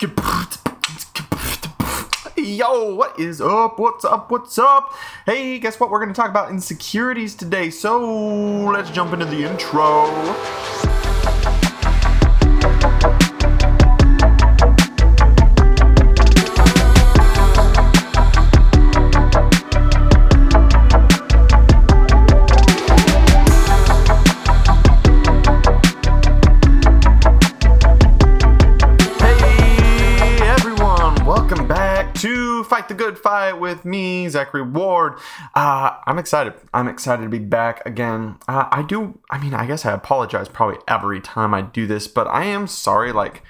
Yo, what is up? What's up? What's up? Hey, guess what? We're going to talk about insecurities today. So let's jump into the intro. Good Fight with me, Zachary Ward. Uh, I'm excited. I'm excited to be back again. Uh, I do, I mean, I guess I apologize probably every time I do this, but I am sorry. Like,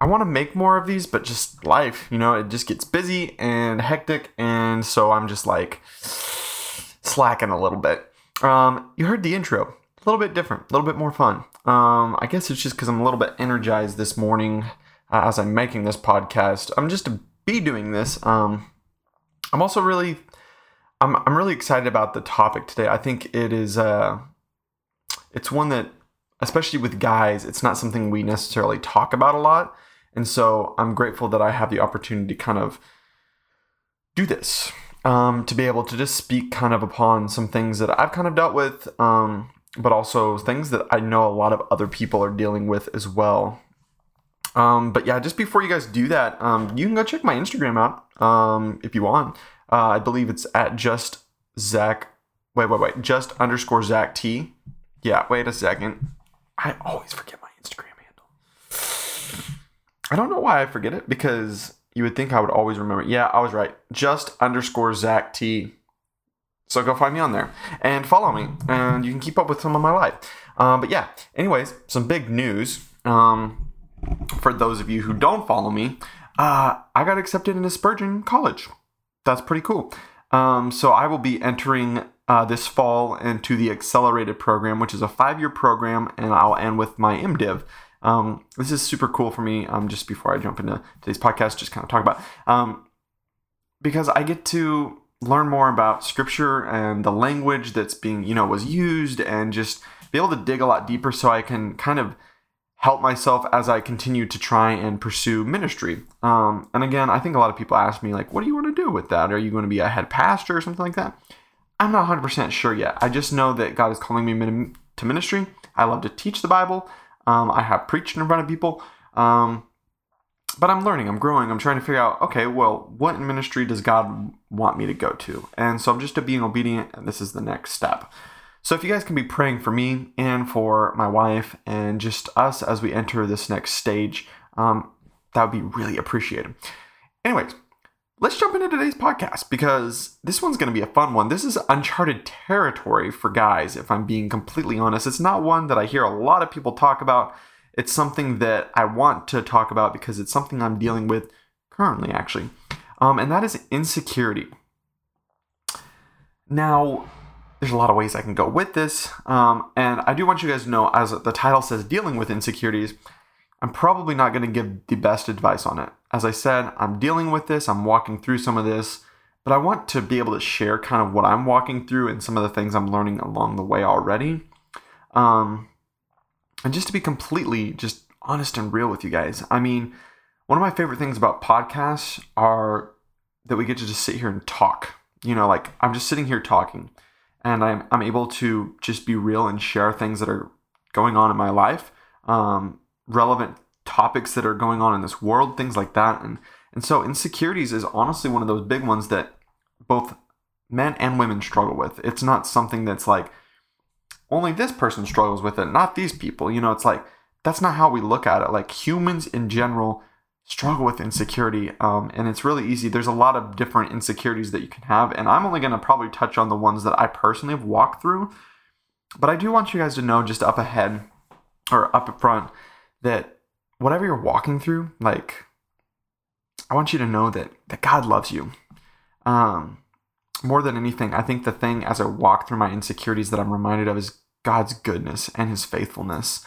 I want to make more of these, but just life, you know, it just gets busy and hectic, and so I'm just like slacking a little bit. Um, you heard the intro, a little bit different, a little bit more fun. Um, I guess it's just because I'm a little bit energized this morning uh, as I'm making this podcast. I'm just to be doing this. Um, I'm also really, I'm I'm really excited about the topic today. I think it is, uh, it's one that, especially with guys, it's not something we necessarily talk about a lot, and so I'm grateful that I have the opportunity to kind of do this. Um, to be able to just speak kind of upon some things that I've kind of dealt with, um, but also things that I know a lot of other people are dealing with as well. Um, but yeah, just before you guys do that, um, you can go check my Instagram out um, if you want. Uh, I believe it's at just Zach. Wait, wait, wait. Just underscore Zach T. Yeah, wait a second. I always forget my Instagram handle. I don't know why I forget it because you would think I would always remember. Yeah, I was right. Just underscore Zach T. So go find me on there and follow me, and you can keep up with some of my life. Um, but yeah, anyways, some big news. Um, for those of you who don't follow me, uh, I got accepted into Spurgeon College. That's pretty cool. Um, so I will be entering uh, this fall into the accelerated program, which is a five-year program, and I'll end with my MDiv. Um, this is super cool for me. Um, just before I jump into today's podcast, just kind of talk about um, because I get to learn more about Scripture and the language that's being, you know, was used, and just be able to dig a lot deeper, so I can kind of help myself as I continue to try and pursue ministry. Um, and again, I think a lot of people ask me, like, what do you want to do with that? Are you going to be a head pastor or something like that? I'm not 100% sure yet. I just know that God is calling me to ministry. I love to teach the Bible. Um, I have preached in front of people. Um, but I'm learning, I'm growing, I'm trying to figure out, okay, well, what ministry does God want me to go to? And so I'm just being obedient, and this is the next step. So if you guys can be praying for me and for my wife and just us as we enter this next stage, um, that would be really appreciated. Anyways, let's jump into today's podcast because this one's going to be a fun one. This is uncharted territory for guys, if I'm being completely honest. It's not one that I hear a lot of people talk about. It's something that I want to talk about because it's something I'm dealing with currently, actually. Um, and that is insecurity. Now, there's a lot of ways I can go with this. Um, and I do want you guys to know, as the title says, dealing with insecurities, I'm probably not going to give the best advice on it. As I said, I'm dealing with this, I'm walking through some of this, but I want to be able to share kind of what I'm walking through and some of the things I'm learning along the way already. Um, and just to be completely just honest and real with you guys. I mean, one of my favorite things about podcasts are that we get to just sit here and talk. You know, like I'm just sitting here talking and I'm, I'm able to just be real and share things that are going on in my life, um, relevant topics that are going on in this world, things like that. And, and so insecurities is honestly one of those big ones that both men and women struggle with. It's not something that's like, only this person struggles with it, not these people. You know, it's like that's not how we look at it. Like humans in general struggle with insecurity, um, and it's really easy. There's a lot of different insecurities that you can have, and I'm only going to probably touch on the ones that I personally have walked through. But I do want you guys to know, just up ahead or up front, that whatever you're walking through, like I want you to know that that God loves you. Um, more than anything, I think the thing as I walk through my insecurities that I'm reminded of is God's goodness and his faithfulness.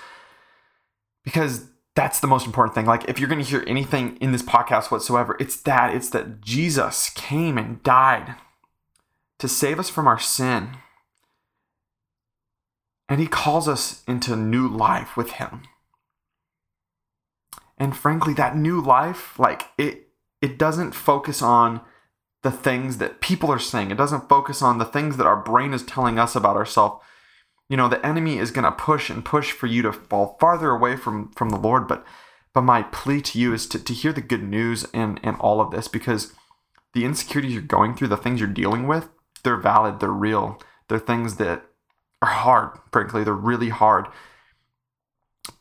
Because that's the most important thing. Like, if you're going to hear anything in this podcast whatsoever, it's that. It's that Jesus came and died to save us from our sin. And he calls us into new life with him. and frankly that new life like it it doesn't focus on the things that people are saying it doesn't focus on the things that our brain is telling us about ourselves you know the enemy is going to push and push for you to fall farther away from from the lord but but my plea to you is to, to hear the good news in in all of this because the insecurities you're going through the things you're dealing with they're valid they're real they're things that are hard frankly they're really hard.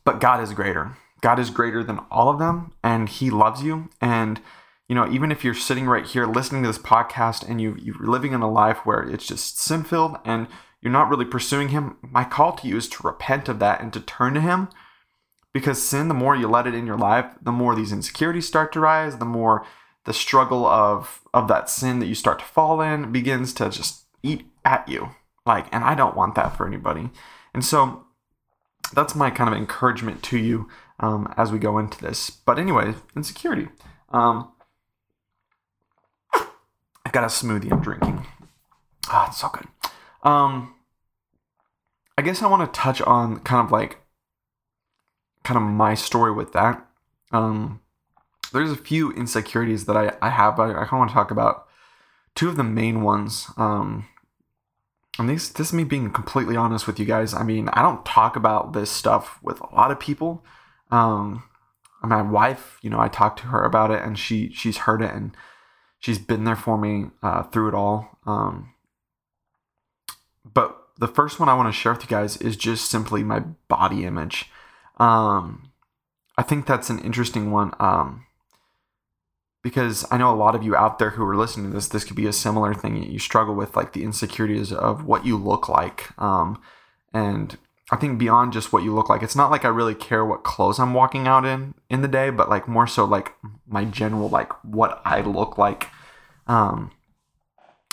But god is greater. God is greater than all of them and he loves you. And you know even if you're sitting right here listening to this podcast and you you're living in a life where it's just sin filled and you're not really pursuing him, my call to you is to repent of that and to turn to him. Because sin, the more you let it in your life, the more these insecurities start to rise, the more the struggle of of that sin that you start to fall in begins to just eat at you. Like, and I don't want that for anybody. And so that's my kind of encouragement to you um, as we go into this. But anyway, insecurity. Um, I've got a smoothie I'm drinking. Ah, it's so good. Um, I guess I want to touch on kind of like kind of my story with that. Um, there's a few insecurities that I, I have. I, I kind of want to talk about two of the main ones. Um, and this, this is me being completely honest with you guys. I mean, I don't talk about this stuff with a lot of people. Um, my wife, you know, I talked to her about it, and she she's heard it, and she's been there for me uh, through it all. Um, but the first one I want to share with you guys is just simply my body image. Um, I think that's an interesting one um, because I know a lot of you out there who are listening to this, this could be a similar thing you struggle with, like the insecurities of what you look like. Um, and I think beyond just what you look like, it's not like I really care what clothes I'm walking out in in the day, but like more so like my general like what I look like. Um,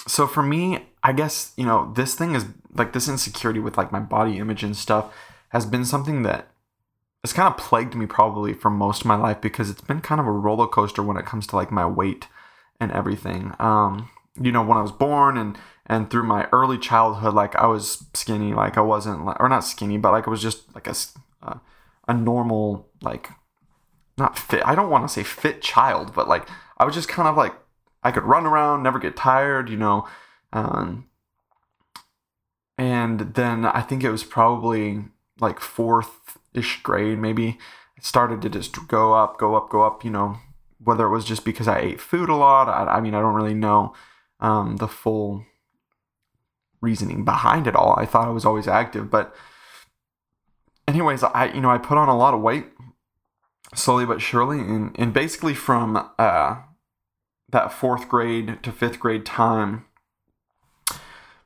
so for me, I guess, you know, this thing is like this insecurity with like my body image and stuff has been something that has kind of plagued me probably for most of my life because it's been kind of a roller coaster when it comes to like my weight and everything. Um, you know, when I was born and and through my early childhood, like I was skinny, like I wasn't, or not skinny, but like I was just like a a normal like not fit. I don't want to say fit child, but like I was just kind of like I could run around, never get tired, you know. Um, and then I think it was probably like fourth ish grade, maybe. It started to just go up, go up, go up, you know, whether it was just because I ate food a lot. I, I mean, I don't really know um, the full reasoning behind it all. I thought I was always active, but anyways, I you know I put on a lot of weight slowly but surely, and and basically from uh, that fourth grade to fifth grade time,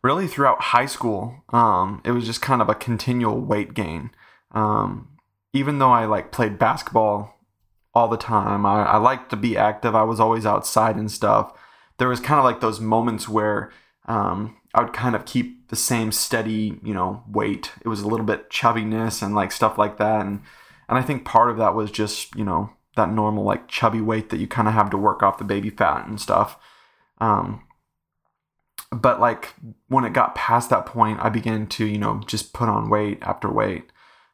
really throughout high school, um, it was just kind of a continual weight gain. Um, even though I like played basketball all the time, I, I liked to be active. I was always outside and stuff. There was kind of like those moments where um, I would kind of keep the same steady, you know, weight. It was a little bit chubbiness and like stuff like that, and and I think part of that was just you know that normal like chubby weight that you kind of have to work off the baby fat and stuff. Um, but like when it got past that point, I began to you know just put on weight after weight.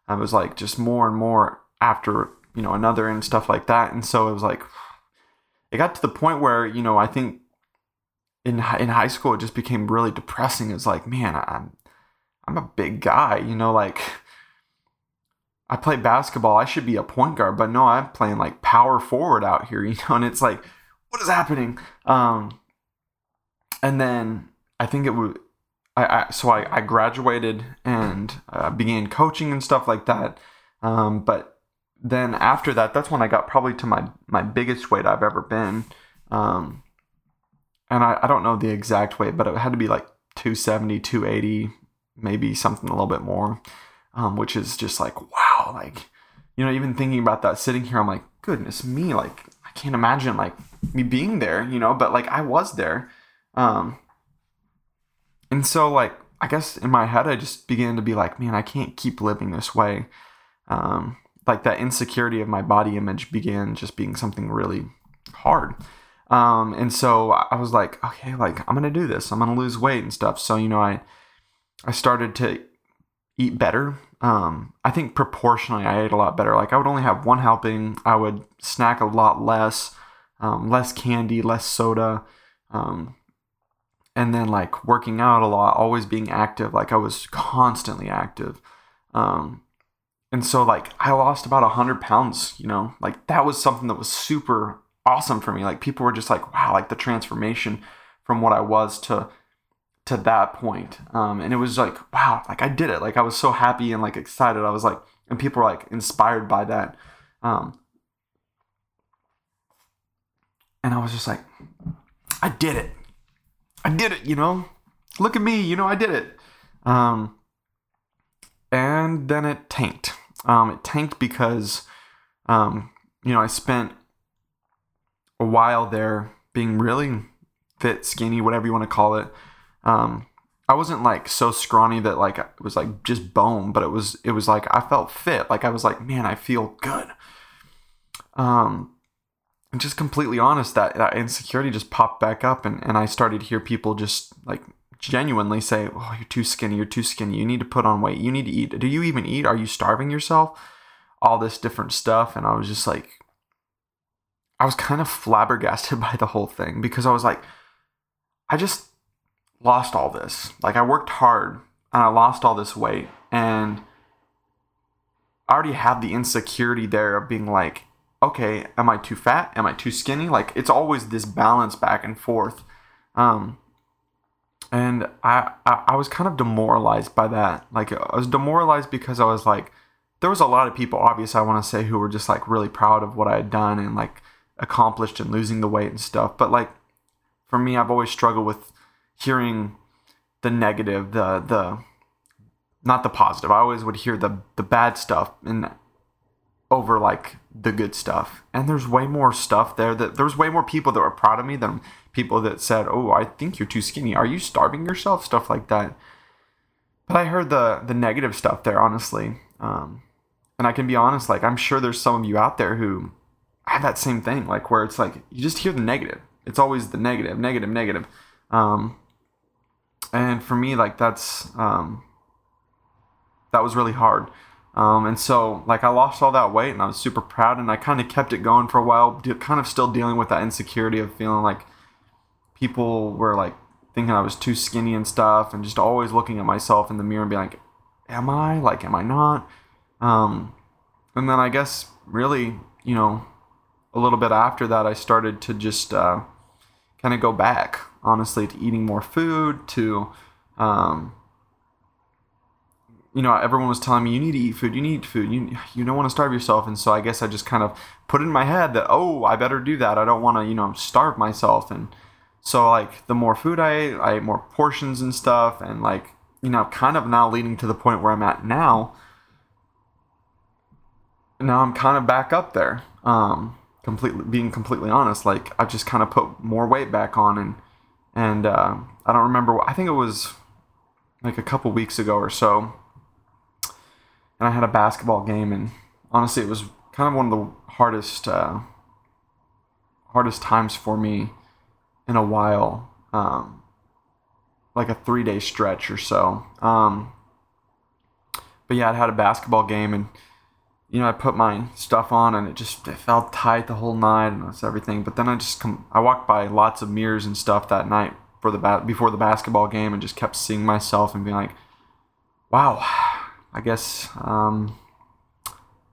I was like just more and more after you know another and stuff like that, and so it was like it got to the point where you know I think in in high school it just became really depressing. It's like man, I'm I'm a big guy, you know, like I play basketball. I should be a point guard, but no, I'm playing like power forward out here, you know. And it's like, what is happening? Um, and then I think it would. I, I so I, I graduated and uh, began coaching and stuff like that. Um, but then after that, that's when I got probably to my my biggest weight I've ever been. Um, and I, I don't know the exact weight, but it had to be like 270, 280, maybe something a little bit more um, which is just like wow, like you know, even thinking about that sitting here, I'm like, goodness me, like I can't imagine like me being there, you know, but like I was there, um, and so like I guess in my head I just began to be like, man, I can't keep living this way. Um, like that insecurity of my body image began just being something really hard. Um, and so I was like, okay, like I'm gonna do this. I'm gonna lose weight and stuff. So you know, I I started to eat better. Um, I think proportionally, I ate a lot better. Like I would only have one helping. I would snack a lot less, um, less candy, less soda, um, and then like working out a lot, always being active. Like I was constantly active. Um, and so like I lost about a hundred pounds. You know, like that was something that was super awesome for me. Like people were just like, wow, like the transformation from what I was to to that point. Um, and it was like, wow, like I did it. Like I was so happy and like excited. I was like, and people were like inspired by that. Um, and I was just like, I did it. I did it, you know? Look at me, you know, I did it. Um, and then it tanked. Um, it tanked because, um, you know, I spent a while there being really fit, skinny, whatever you want to call it. Um, I wasn't like so scrawny that like it was like just bone, but it was it was like I felt fit. Like I was like, man, I feel good. Um, and just completely honest, that that insecurity just popped back up, and and I started to hear people just like genuinely say, "Oh, you're too skinny. You're too skinny. You need to put on weight. You need to eat. Do you even eat? Are you starving yourself?" All this different stuff, and I was just like, I was kind of flabbergasted by the whole thing because I was like, I just lost all this. Like I worked hard and I lost all this weight and I already had the insecurity there of being like, okay, am I too fat? Am I too skinny? Like it's always this balance back and forth. Um, and I, I, I was kind of demoralized by that. Like I was demoralized because I was like, there was a lot of people, obviously, I want to say, who were just like really proud of what I had done and like accomplished and losing the weight and stuff. But like for me, I've always struggled with hearing the negative, the the not the positive. I always would hear the the bad stuff and over like the good stuff. And there's way more stuff there that there's way more people that were proud of me than people that said, "Oh, I think you're too skinny. Are you starving yourself?" Stuff like that. But I heard the the negative stuff there, honestly. Um, and I can be honest, like I'm sure there's some of you out there who have that same thing, like where it's like you just hear the negative. It's always the negative, negative, negative. Um, and for me like that's um, that was really hard um, and so like i lost all that weight and i was super proud and i kind of kept it going for a while kind of still dealing with that insecurity of feeling like people were like thinking i was too skinny and stuff and just always looking at myself in the mirror and being like am i? Like am i not? Um, and then i guess really you know a little bit after that i started to just uh, kind of go back honestly to eating more food to um, you know everyone was telling me you need to eat food. You need food. You, you don't want to starve yourself. And so i guess i just kind of put in my head that oh i better do that. I don't want to you know starve myself. And so like the more food i ate i ate more portions and stuff. And like you know kind of now leading to the point where i'm at now now i'm kind of back up there um completely being completely honest. Like i just kind of put more weight back on and and uh, i don't remember What, i think it was like a couple weeks ago or so and i had a basketball game and honestly it was kind of one of the hardest uh, hardest times for me in a while um, like a three day stretch or so um, but yeah i had a basketball game and you know, I put my stuff on and it just it felt tight the whole night and that's everything. But then I just come, I walked by lots of mirrors and stuff that night for the ba- before the basketball game and just kept seeing myself and being like, wow, I guess um,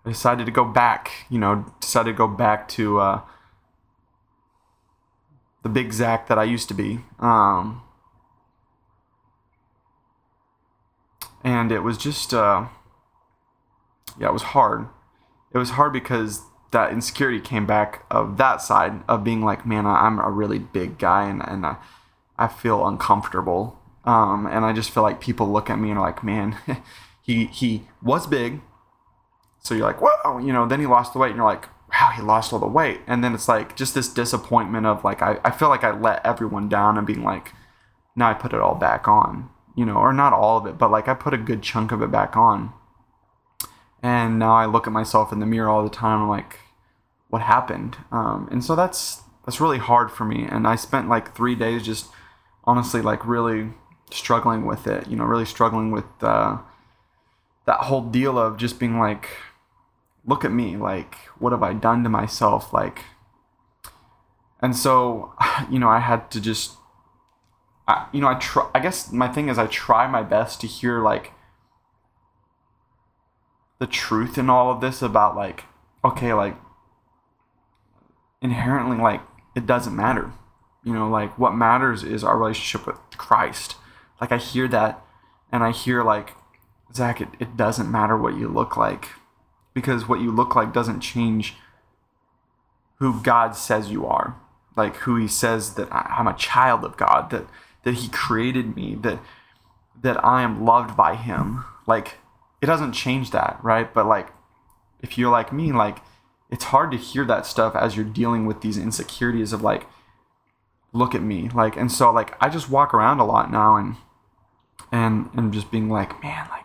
I decided to go back. You know, decided to go back to uh, the big Zach that I used to be. Um, and it was just. Uh, yeah, it was hard. It was hard because that insecurity came back of that side of being like, man, I'm a really big guy and, and I, I feel uncomfortable. Um, and I just feel like people look at me and are like, man, he he was big. So you're like, whoa, you know, then he lost the weight and you're like, wow, he lost all the weight. And then it's like just this disappointment of like, I, I feel like I let everyone down and being like, now I put it all back on, you know, or not all of it, but like I put a good chunk of it back on and now I look at myself in the mirror all the time. I'm like, what happened? Um, and so that's that's really hard for me. And I spent like three days just honestly like really struggling with it. You know, really struggling with uh, that whole deal of just being like, look at me, like, what have I done to myself? Like, and so, you know, I had to just, I, you know, I try, I guess my thing is I try my best to hear like the truth in all of this about like, okay, like, inherently, like, it doesn't matter. You know, like, what matters is our relationship with Christ. Like, I hear that and I hear like, Zach, it, it doesn't matter what you look like because what you look like doesn't change who God says you are. Like who he says that I'm a child of God, that that he created me, that that I am loved by him. Like it doesn't change that, right? But like if you're like me, like it's hard to hear that stuff as you're dealing with these insecurities of like look at me. Like and so like I just walk around a lot now and and and just being like, man, like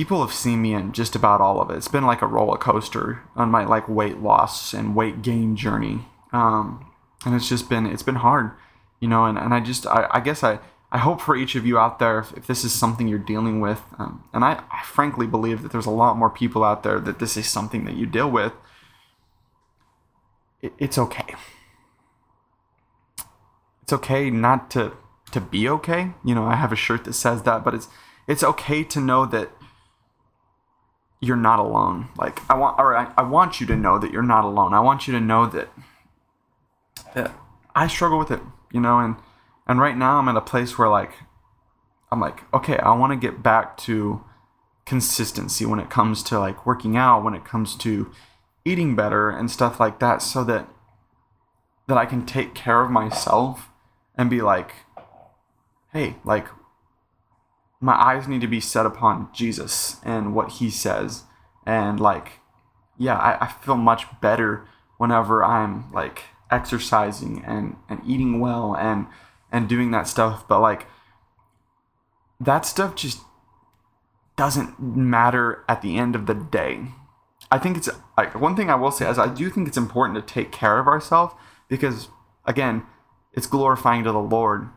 people have seen me in just about all of it. It's been like a roller coaster on my like weight loss and weight gain journey. Um, and it's just been it's been hard, you know. And, and I just I, I guess I I hope for each of you out there if, if this is something you're dealing with, um, and I, I frankly believe that there's a lot more people out there that this is something that you deal with. It, it's okay. It's okay not to to be okay. You know, I have a shirt that says that, but it's it's okay to know that you're not alone. Like I want, or I, I want you to know that you're not alone. I want you to know that that I struggle with it, you know, and and right now I'm at a place where like I'm like, okay, I want to get back to consistency when it comes to like working out, when it comes to eating better and stuff like that, so that that I can take care of myself and be like, hey, like my eyes need to be set upon Jesus and what he says. And like, yeah, I, I feel much better whenever I'm like exercising and, and eating well and and doing that stuff. But like that stuff just doesn't matter at the end of the day. I think it's like one thing I will say is I do think it's important to take care of ourselves because again, it's glorifying to the Lord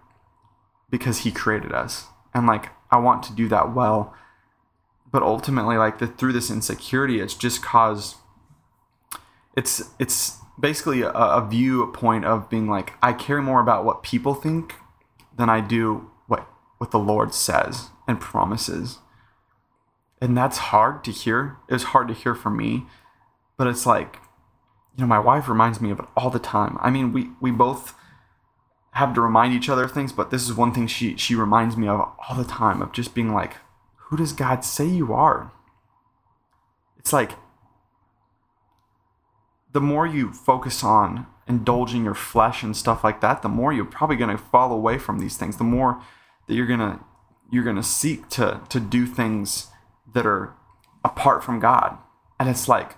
because he created us. And like I want to do that well. But ultimately, like the, through this insecurity, it's just caused. It's it's basically a, a viewpoint of being like I care more about what people think than I do what what the Lord says and promises. And that's hard to hear. It's hard to hear for me, but it's like, you know, my wife reminds me of it all the time. I mean, we we both have to remind each other of things, but this is one thing she she reminds me of all the time of just being like, who does God say you are? It's like the more you focus on indulging your flesh and stuff like that, the more you're probably going to fall away from these things. The more that you're going to you're going to seek to to do things that are apart from God. And it's like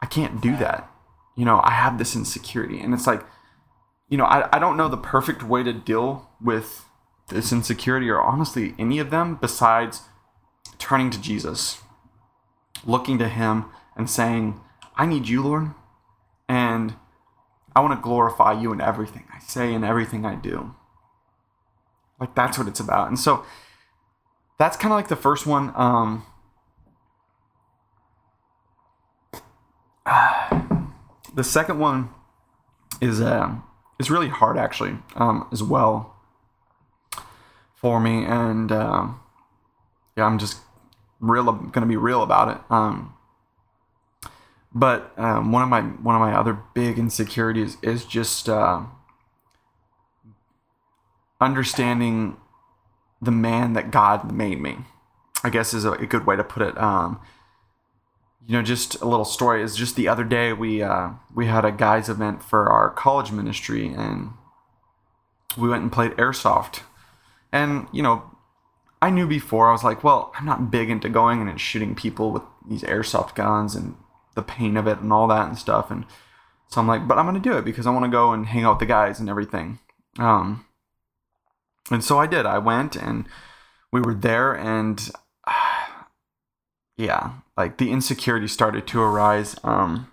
I can't do that. You know, I have this insecurity and it's like you know, I, I don't know the perfect way to deal with this insecurity or honestly any of them besides turning to Jesus, looking to Him and saying, I need you, Lord, and I want to glorify you in everything I say and everything I do. Like that's what it's about. And so that's kind of like the first one. Um, the second one is um, it's really hard actually um, as well for me. And uh, yeah i'm just real gonna be real about it. Um, but um, one of my one of my other big insecurities is just uh, understanding the man that god made me i guess is a, a good way to put it. Um, you know, just a little story is just the other day we uh, we had a guys event for our college ministry and we went and played airsoft. And you know, I knew before I was like, well, I'm not big into going and shooting people with these airsoft guns and the pain of it and all that and stuff. And so I'm like, but I'm gonna do it because I want to go and hang out with the guys and everything. Um, and so I did. I went and we were there and yeah, like the insecurity started to arise. Um,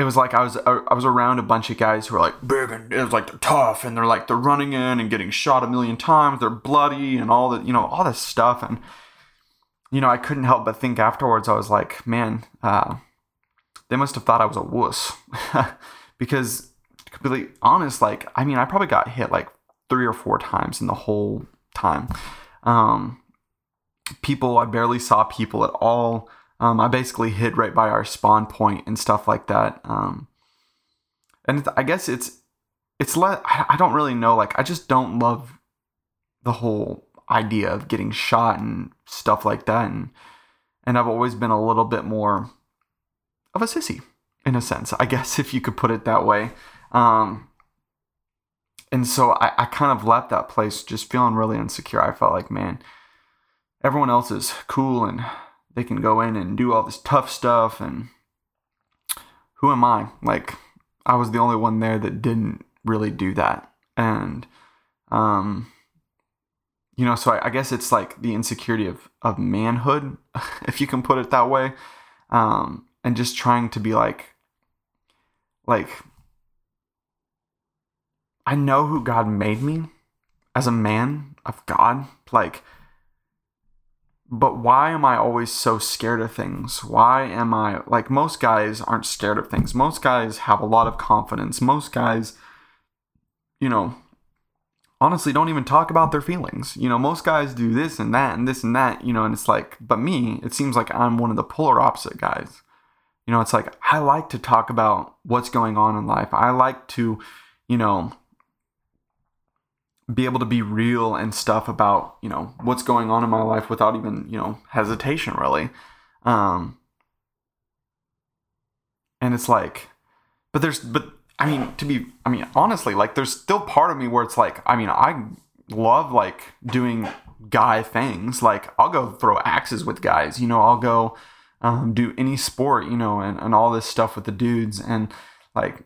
it was like I was I was around a bunch of guys who were like big and it was like they're tough and they're like they're running in and getting shot a million times. They're bloody and all that you know all this stuff and you know I couldn't help but think afterwards. I was like, man, uh, they must have thought I was a wuss because to be honest, like I mean I probably got hit like three or four times in the whole time. Um, people I barely saw people at all um, I basically hid right by our spawn point and stuff like that. Um, and I guess it's it's let I don't really know. Like I just don't love the whole idea of getting shot and stuff like that. And and I've always been a little bit more of a sissy in a sense, I guess if you could put it that way. Um, and so I, I kind of left that place just feeling really insecure. I felt like, man, everyone else is cool and they can go in and do all this tough stuff and who am I? Like I was the only one there that didn't really do that. And um you know, so I, I guess it's like the insecurity of of manhood, if you can put it that way. Um and just trying to be like like I know who God made me as a man of God. Like but why am I always so scared of things? Why am I like most guys aren't scared of things? Most guys have a lot of confidence. Most guys, you know, honestly don't even talk about their feelings. You know, most guys do this and that and this and that, you know, and it's like, but me, it seems like I'm one of the polar opposite guys. You know, it's like I like to talk about what's going on in life. I like to, you know, be able to be real and stuff about you know what's going on in my life without even you know hesitation really. Um and it's like but there's but i mean to be i mean honestly like there's still part of me where it's like i mean i love like doing guy things. Like i'll go throw axes with guys you know i'll go um, do any sport you know and, and all this stuff with the dudes. And like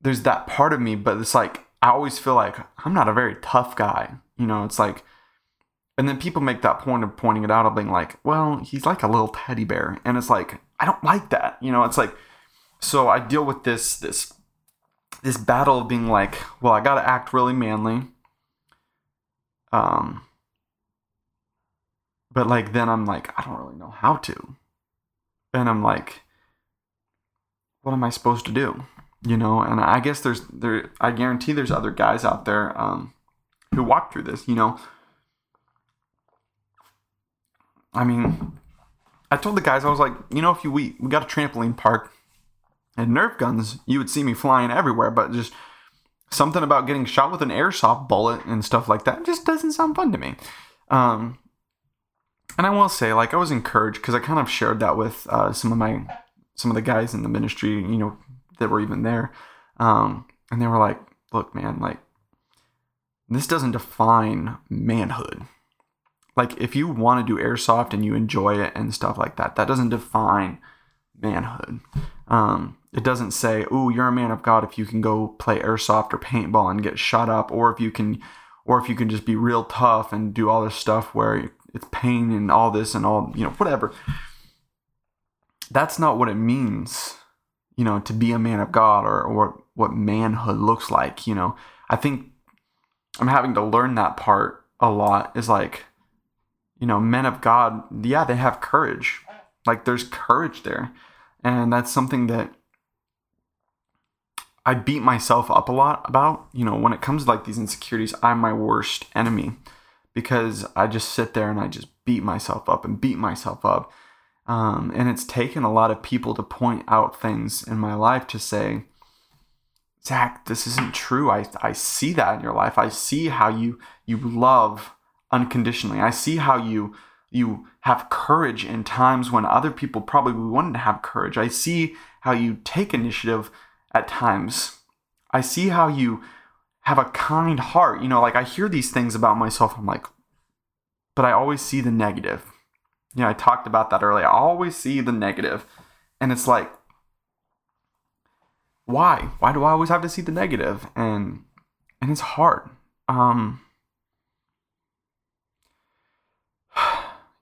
there's that part of me but it's like I always feel like I'm not a very tough guy. You know, it's like, and then people make that point of pointing it out of being like, well, he's like a little teddy bear. And it's like, I don't like that. You know, it's like, so I deal with this, this, this battle of being like, well, I got to act really manly. Um, but like, then I'm like, I don't really know how to. And I'm like, what am I supposed to do? You know and i guess there's there i guarantee there's other guys out there um, who walk through this you know? I mean i told the guys i was like you know if you we, we got a trampoline park and nerf guns you would see me flying everywhere but just something about getting shot with an airsoft bullet and stuff like that just doesn't sound fun to me. Um, and i will say like i was encouraged because i kind of shared that with uh, some of my some of the guys in the ministry you know that were even there. Um, and they were like, look, man, like, this doesn't define manhood. Like, if you want to do airsoft and you enjoy it and stuff like that, that doesn't define manhood. Um, it doesn't say, oh, you're a man of God if you can go play airsoft or paintball and get shot up, or if you can, or if you can just be real tough and do all this stuff where it's pain and all this and all, you know, whatever. That's not what it means you know, to be a man of God or, or what manhood looks like, you know. I think I'm having to learn that part a lot is like, you know, men of God, yeah, they have courage. Like there's courage there. And that's something that I beat myself up a lot about. You know, when it comes to like these insecurities, I'm my worst enemy because I just sit there and I just beat myself up and beat myself up. Um, and it's taken a lot of people to point out things in my life to say, Zach, this isn't true. I, I see that in your life. I see how you you love unconditionally. I see how you you have courage in times when other people probably wouldn't have courage. I see how you take initiative at times. I see how you have a kind heart. You know, like I hear these things about myself. I'm like, but I always see the negative you know, I talked about that earlier. I always see the negative, and it's like, why? Why do I always have to see the negative? And and it's hard. Um,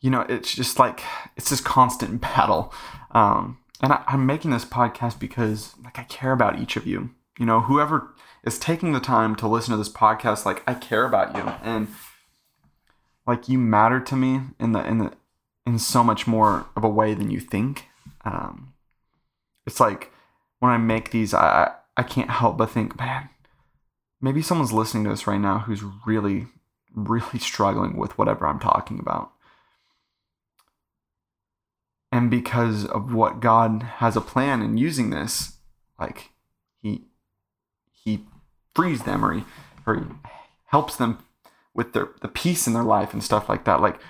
you know, it's just like it's this constant battle. Um, and I, I'm making this podcast because like I care about each of you. You know, whoever is taking the time to listen to this podcast, like I care about you and like you matter to me in the in the in so much more of a way than you think. Um, it's like when I make these, I I can't help but think, man, maybe someone's listening to this right now who's really really struggling with whatever I'm talking about. And because of what God has a plan in using this, like he he frees them or he, or he helps them with their the peace in their life and stuff like that. Like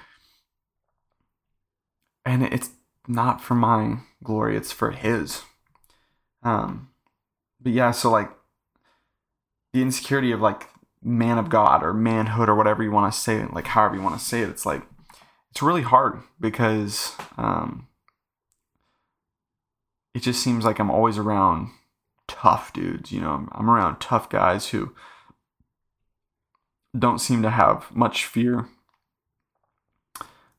and it's not for my glory, it's for his. Um but yeah, so like the insecurity of like man of God or manhood or whatever you want to say it, like however you want to say it, it's like it's really hard because um, it just seems like I'm always around tough dudes. You know, I'm around tough guys who don't seem to have much fear.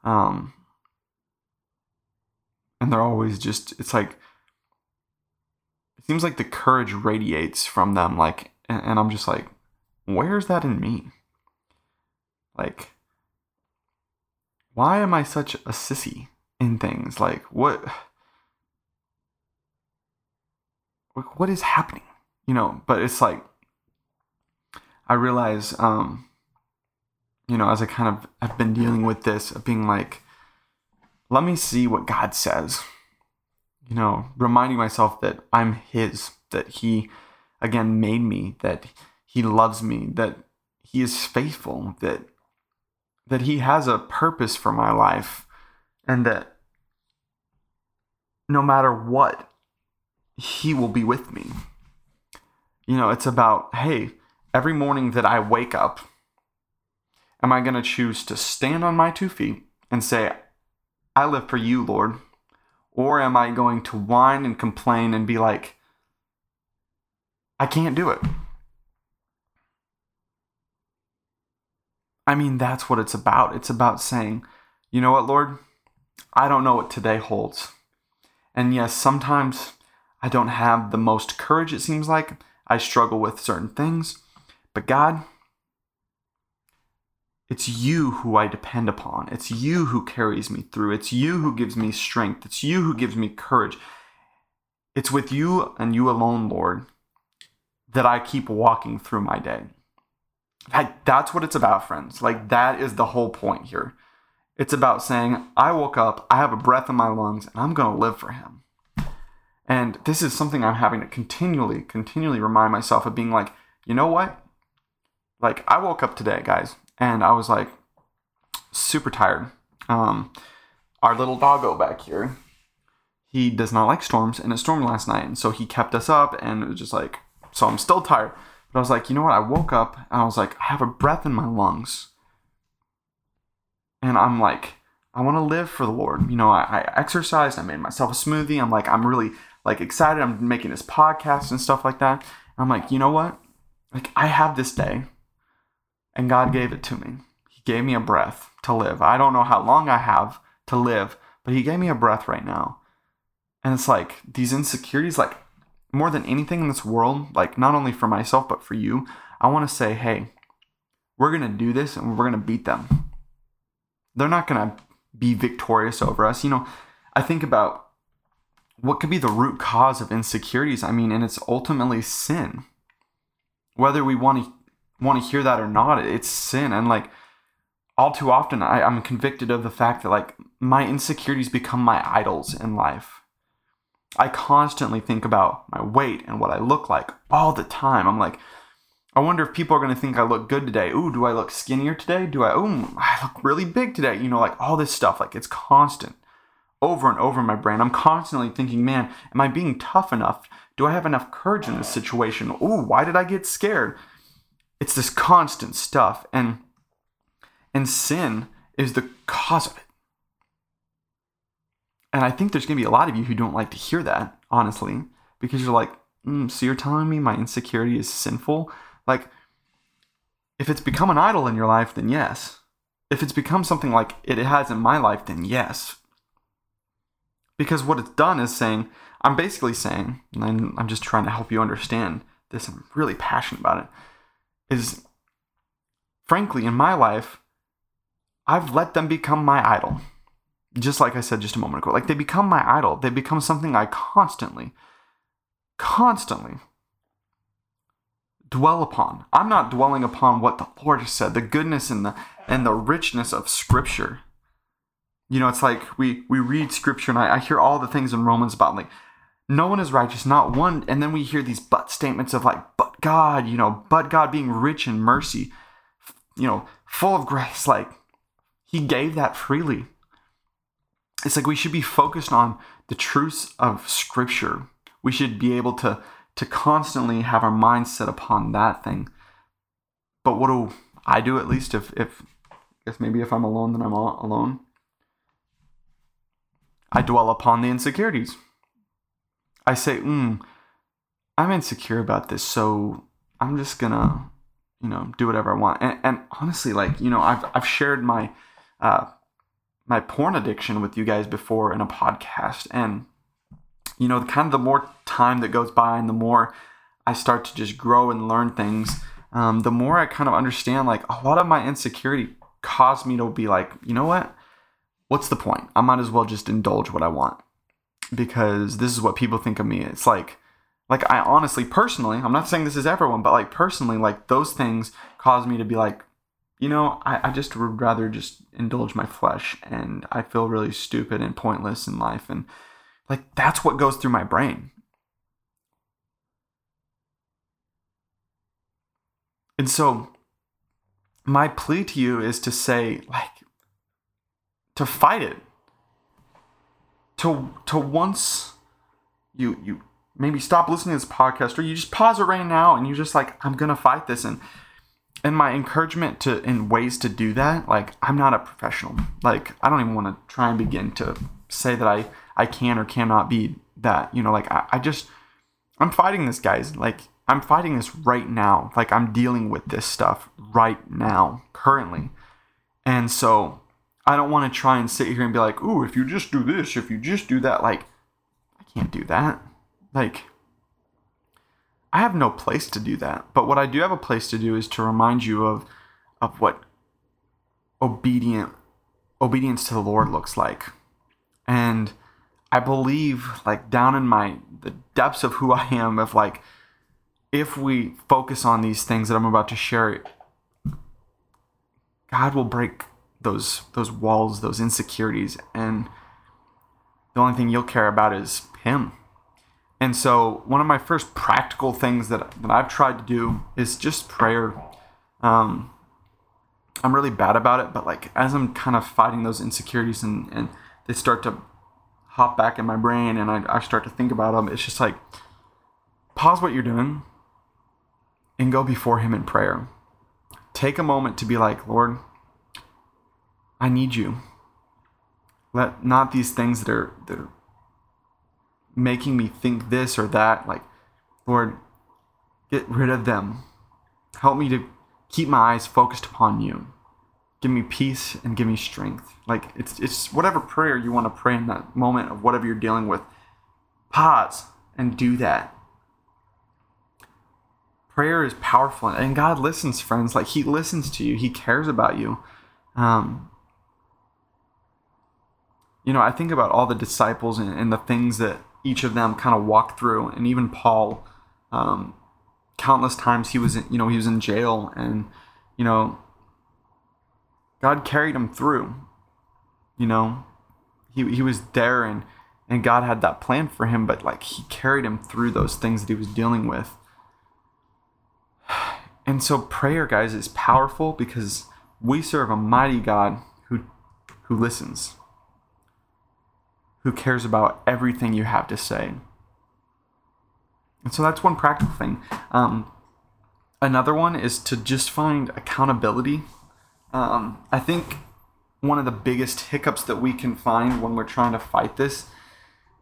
Um, and they're always just, it's like, it seems like the courage radiates from them. Like, and, and I'm just like, where's that in me? Like, why am I such a sissy in things? Like, what? What is happening? You know, but it's like, I realize, um, you know, as I kind of have been dealing with this, of being like, let me see what God says. You know, reminding myself that I'm His, that He, again, made me, that he loves me, that he is faithful, that that he has a purpose for my life and that no matter what he will be with me. You know, it's about hey, every morning that I wake up am I going to choose to stand on my two feet and say I live for you, Lord? Or am I going to whine and complain and be like, I can't do it. I mean, that's what it's about. It's about saying, you know what, Lord? I don't know what today holds. And yes, sometimes I don't have the most courage, it seems like. I struggle with certain things. But God, it's you who I depend upon. It's you who carries me through. It's you who gives me strength. It's you who gives me courage. It's with you and you alone, Lord, that I keep walking through my day. Like, that's what it's about, friends. Like, that is the whole point here. It's about saying, I woke up, I have a breath in my lungs, and I'm going to live for Him. And this is something I'm having to continually, continually remind myself of being like, you know what? Like, I woke up today, guys, and I was like, super tired. Um, our little doggo back here, he does not like storms, and it stormed last night, and so he kept us up, and it was just like, so I'm still tired. But I was like, you know what? I woke up and I was like, I have a breath in my lungs. And I'm like, I want to live for the Lord. You know, I, I exercised, I made myself a smoothie. I'm like, I'm really like excited. I'm making this podcast and stuff like that. I'm like, you know what? Like, I have this day and God gave it to me. He gave me a breath to live. I don't know how long I have to live, but He gave me a breath right now. And it's like these insecurities, like more than anything in this world, like not only for myself, but for you, I want to say, hey, we're going to do this and we're going to beat them. They're not going to be victorious over us. You know, I think about what could be the root cause of insecurities. I mean, and it's ultimately sin. Whether we want to want to hear that or not, it's sin. And like all too often, I, I'm convicted of the fact that like my insecurities become my idols in life. I constantly think about my weight and what I look like all the time. I'm like, I wonder if people are going to think I look good today. Ooh, do I look skinnier today? Do I, ooh, I look really big today? You know, like all this stuff. Like it's constant over and over in my brain. I'm constantly thinking, man, am I being tough enough? Do I have enough courage in this situation? Ooh, why did I get scared? It's this constant stuff. And, and sin is the cause of it. And I think there's going to be a lot of you who don't like to hear that, honestly, because you're like, mm, so you're telling me my insecurity is sinful? Like, if it's become an idol in your life, then yes. If it's become something like it has in my life, then yes. Because what it's done is saying, I'm basically saying, and I'm just trying to help you understand this, I'm really passionate about it, is frankly, in my life, I've let them become my idol. Just like I said just a moment ago. Like they become my idol. They become something I constantly, constantly dwell upon. I'm not dwelling upon what the Lord has said, the goodness and the and the richness of Scripture. You know, it's like we we read Scripture and I, I hear all the things in Romans about like no one is righteous, not one. And then we hear these but statements of like, but God, you know, but God being rich in mercy, you know, full of grace, like He gave that freely. It's like we should be focused on the truths of Scripture. We should be able to to constantly have our mind set upon that thing. But what do I do at least if if I guess maybe if I'm alone then I'm alone. I dwell upon the insecurities. I say, mm, I'm insecure about this, so I'm just gonna, you know, do whatever I want. And, and honestly, like, you know, I've I've shared my uh my porn addiction with you guys before in a podcast, and you know, kind of the more time that goes by and the more I start to just grow and learn things, um, the more I kind of understand like a lot of my insecurity caused me to be like, you know what? What's the point? I might as well just indulge what I want because this is what people think of me. It's like, like I honestly, personally, I'm not saying this is everyone, but like personally, like those things cause me to be like, you know, I, I just would rather just indulge my flesh and I feel really stupid and pointless in life. And like that's what goes through my brain. And so my plea to you is to say like to fight it. To to once you you maybe stop listening to this podcast or you just pause it right now and you're just like I'm to fight this and and my encouragement to in ways to do that like i'm not a professional like i don't even want to try and begin to say that i I can or cannot be that. You know, like I, I just I'm fighting this, guys. Like I'm fighting this right now. Like I'm dealing with this stuff right now, currently. And so I don't want to try and sit here and be like, ooh, if you just do this, if you just do that, like I can't do that. Like I have no place to do that. But what I do have a place to do is to remind you of of what obedient obedience to the Lord looks like. And I believe like down in my the depths of who I am of like if we focus on these things that I'm about to share God will break those those walls, those insecurities and the only thing you'll care about is him. And so one of my first practical things that, that I've tried to do is just prayer. Um, I'm really bad about it, but like as I'm kind of fighting those insecurities and, and they start to hop back in my brain and I, I start to think about them, it's just like pause what you're doing and go before Him in prayer. Take a moment to be like, Lord, I need you. Let not these things that are that are making me think this or that, like, Lord, get rid of them. Help me to keep my eyes focused upon you give me peace and give me strength. Like it's it's whatever prayer you want to pray in that moment of whatever you're dealing with. Pause and do that. Prayer is powerful and God listens, friends. Like He listens to you. He cares about you. Um, you know, I think about all the disciples and, and the things that each of them kind of walked through, and even Paul. Um, countless times he was, in, you know, he was in jail, and you know, God carried him through. You know, he, he was there and, and God had that plan for him, but like he carried him through those things that he was dealing with. And so prayer, guys, is powerful because we serve a mighty God who who listens, who cares about everything you have to say. And so that's one practical thing. Um, another one is to just find accountability um, I think one of the biggest hiccups that we can find when we're trying to fight this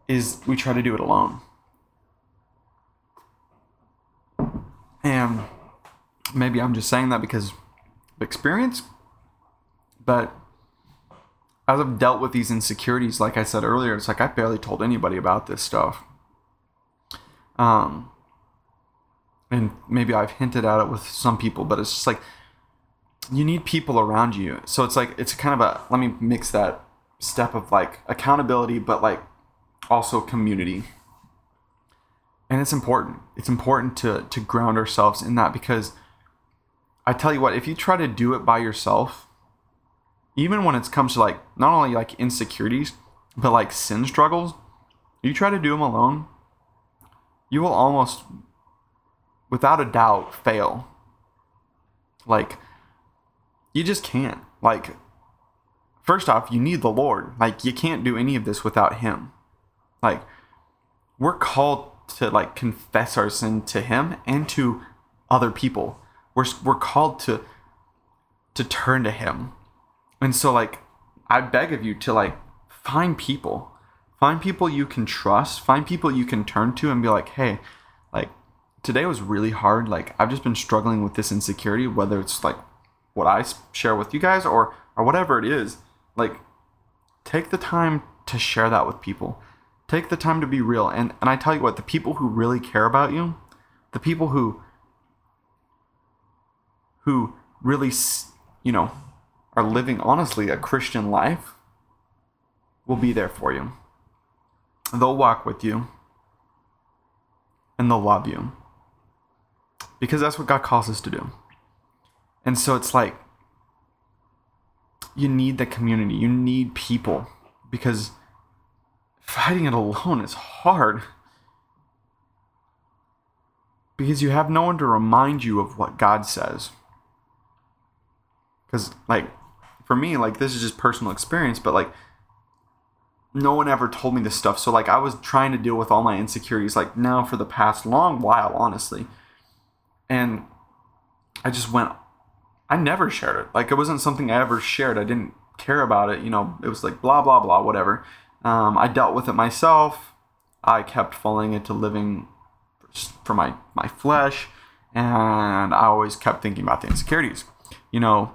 is we try to do it alone. And maybe I'm just saying that because of experience, but as I've dealt with these insecurities, like I said earlier, it's like I barely told anybody about this stuff. Um, and maybe I've hinted at it with some people, but it's just like you need people around you. So it's like it's kind of a let me mix that step of like accountability, but like also community. And it's important. It's important to to ground ourselves in that because I tell you what, if you try to do it by yourself, even when it comes to like not only like insecurities but like sin struggles you try to do them alone you will almost without a doubt fail. Like you just can't. Like first off you need the lord. Like you can't do any of this without him. Like we're called to like confess our sin to him and to other people. We're, we're called to to turn to him and so like I beg of you to like find people. Find people you can trust, find people you can turn to and be like, "Hey, like today was really hard. Like I've just been struggling with this insecurity, whether it's like what I share with you guys or or whatever it is. Like take the time to share that with people. Take the time to be real. And and I tell you what, the people who really care about you, the people who who really, you know, are living honestly a Christian life will be there for you. They'll walk with you and they'll love you because that's what God calls us to do. And so it's like you need the community, you need people because fighting it alone is hard because you have no one to remind you of what God says. Because, like, for me, like this is just personal experience, but like no one ever told me this stuff. So like I was trying to deal with all my insecurities like now for the past long while, honestly. And I just went I never shared it. Like it wasn't something I ever shared. I didn't care about it, you know, it was like blah blah blah whatever. Um, I dealt with it myself. I kept falling into living for my my flesh and I always kept thinking about the insecurities. You know,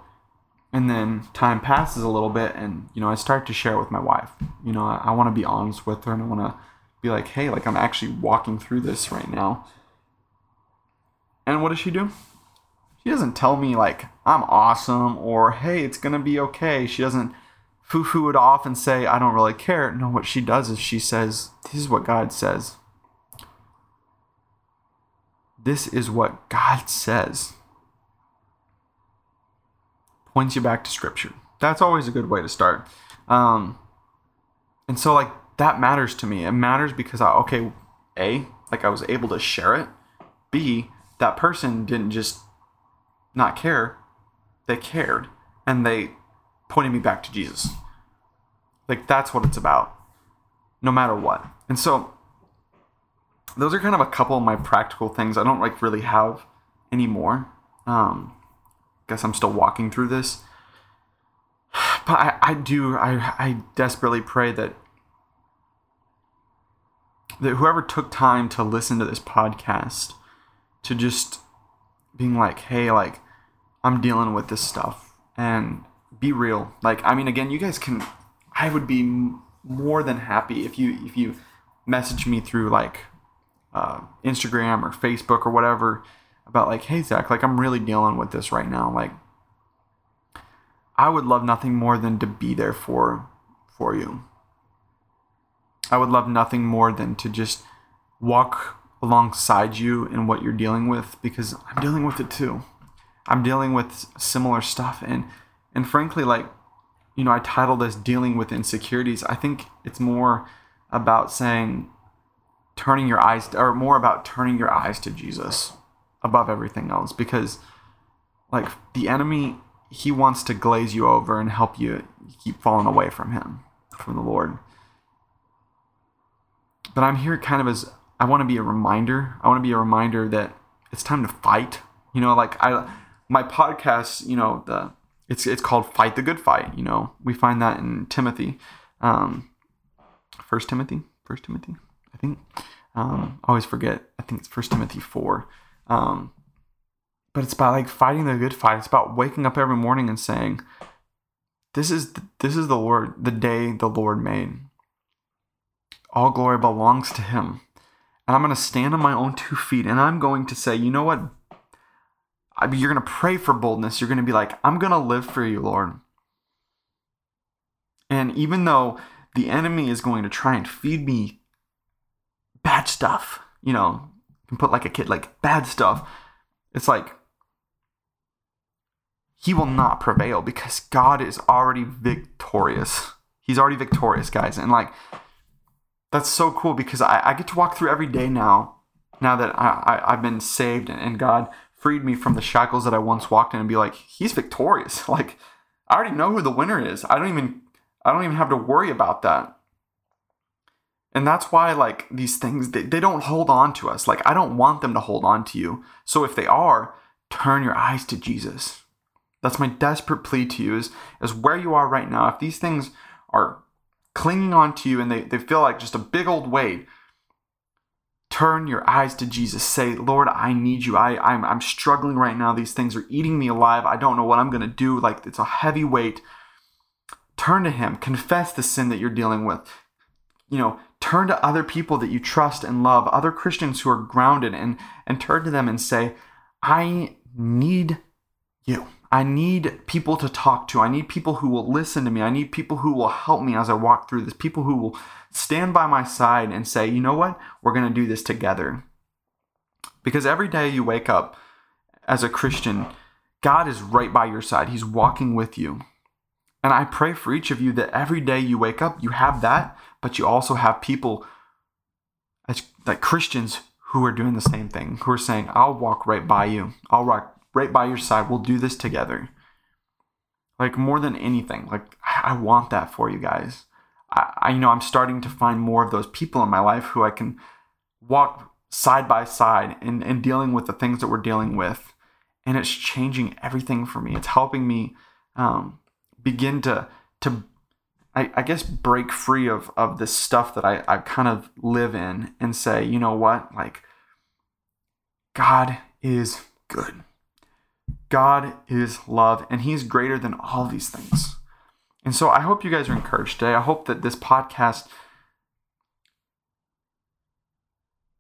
and then time passes a little bit and you know i start to share with my wife. You know i, I want to be honest with her and i want to be like hey like i'm actually walking through this right now. And what does she do? She doesn't tell me like i'm awesome or hey it's gonna be okay. She doesn't foo-foo it off and say i don't really care. No what she does is she says this is what god says. This is what god says points you back to scripture. That's always a good way to start. Um, and so like that matters to me. It matters because I okay, A, like I was able to share it. B, that person didn't just not care. They cared and they pointed me back to Jesus. Like that's what it's about. No matter what. And so those are kind of a couple of my practical things. I don't like really have anymore. Um, guess I'm still walking through this. But I, I do, I, I desperately pray that that whoever took time to listen to this podcast to just being like, hey, like, I'm dealing with this stuff and be real. Like, I mean, again, you guys can, I would be more than happy if you, if you message me through like uh, Instagram or Facebook or whatever about like, hey Zach, like I'm really dealing with this right now. Like I would love nothing more than to be there for for you. I would love nothing more than to just walk alongside you in what you're dealing with because I'm dealing with it too. I'm dealing with similar stuff and and frankly like you know, I titled this dealing with insecurities. I think it's more about saying turning your eyes or more about turning your eyes to Jesus above everything else because like the enemy he wants to glaze you over and help you keep falling away from him from the lord. But i'm here kind of as i want to be a reminder. I want to be a reminder that it's time to fight. You know like i my podcast you know the it's it's called fight the good fight you know? We find that in timothy um first timothy? First timothy i think? Um I always forget. I think it's first timothy 4 um, but it's about like fighting the good fight. It's about waking up every morning and saying, this is this is the Lord, the day the Lord made. All glory belongs to him. And I'm going to stand on my own two feet and I'm going to say, you know what? I mean, You're going to pray for boldness. You're going to be like, I'm going to live for you, Lord. And even though the enemy is going to try and feed me bad stuff, you know, can put like a kid, like bad stuff, it's like, he will not prevail because God is already victorious. He's already victorious, guys. And like, that's so cool because I, I get to walk through every day now, now that I, I, have been saved and God freed me from the shackles that I once walked in and be like, He's victorious. Like, I already know who the winner is. I don't even I don't even have to worry about that. And that's why like these things they, they don't hold on to us. Like I don't want them to hold on to you. So if they are, turn your eyes to Jesus. That's my desperate plea to you is, is where you are right now. If these things are clinging on to you and they, they feel like just a big old weight, turn your eyes to Jesus. Say, Lord, I need you. I, I'm, I'm struggling right now. These things are eating me alive. I don't know what I'm going to do. Like it's a heavy weight. Turn to Him. Confess the sin that you're dealing with. You know, turn to other people that you trust and love, other Christians who are grounded, and, and turn to them and say, I need you. I need people to talk to. I need people who will listen to me. I need people who will help me as I walk through this. People who will stand by my side and say, you know what? We're going to do this together. Because every day you wake up as a Christian, God is right by your side. He's walking with you. And I pray for each of you that every day you wake up, you have that, but you also have people as like Christians who are doing the same thing, who are saying, I'll walk right by you. I'll walk right by your side. We'll do this together. Like more than anything, like I want that for you guys. I, I you know I'm starting to find more of those people in my life who I can walk side by side and, and dealing with the things that we're dealing with. And it's changing everything for me. It's helping me um, begin to to I, I, guess break free of of this stuff that I, I kind of live in and say, you know what? Like God is good. God is love, and He's greater than all these things. And so I hope you guys are encouraged today. I hope that this podcast,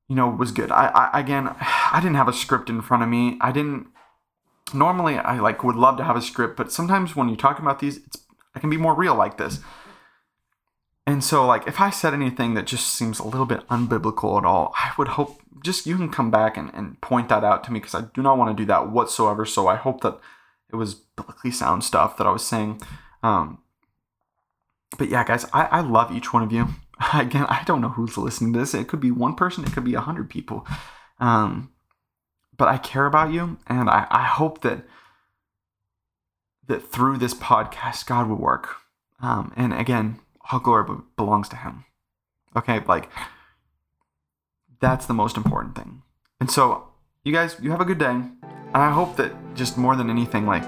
you know, was good. I, I again, I didn't have a script in front of me. I didn't. Normally, I like would love to have a script, but sometimes when you're talking about these, it's I can be more real like this. And so, like, if I said anything that just seems a little bit unbiblical at all, I would hope just you can come back and, and point that out to me because I do not want to do that whatsoever. So I hope that it was biblically sound stuff that I was saying. Um, but yeah, guys, I, I love each one of you. Again, I don't know who's listening to this. It could be one person, it could be a hundred people. Um, but I care about you, and I, I hope that that through this podcast, God will work. Um, and again, all glory belongs to him. Okay, like that's the most important thing. And so, you guys, you have a good day. And I hope that just more than anything, like,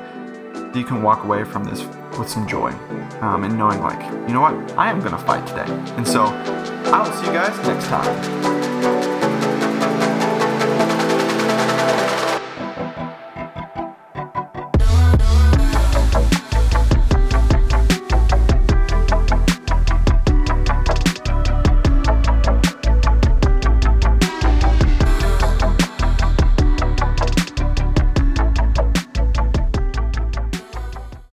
you can walk away from this with some joy um, and knowing, like, you know what? I am to fight today. And so, I will see you guys next time.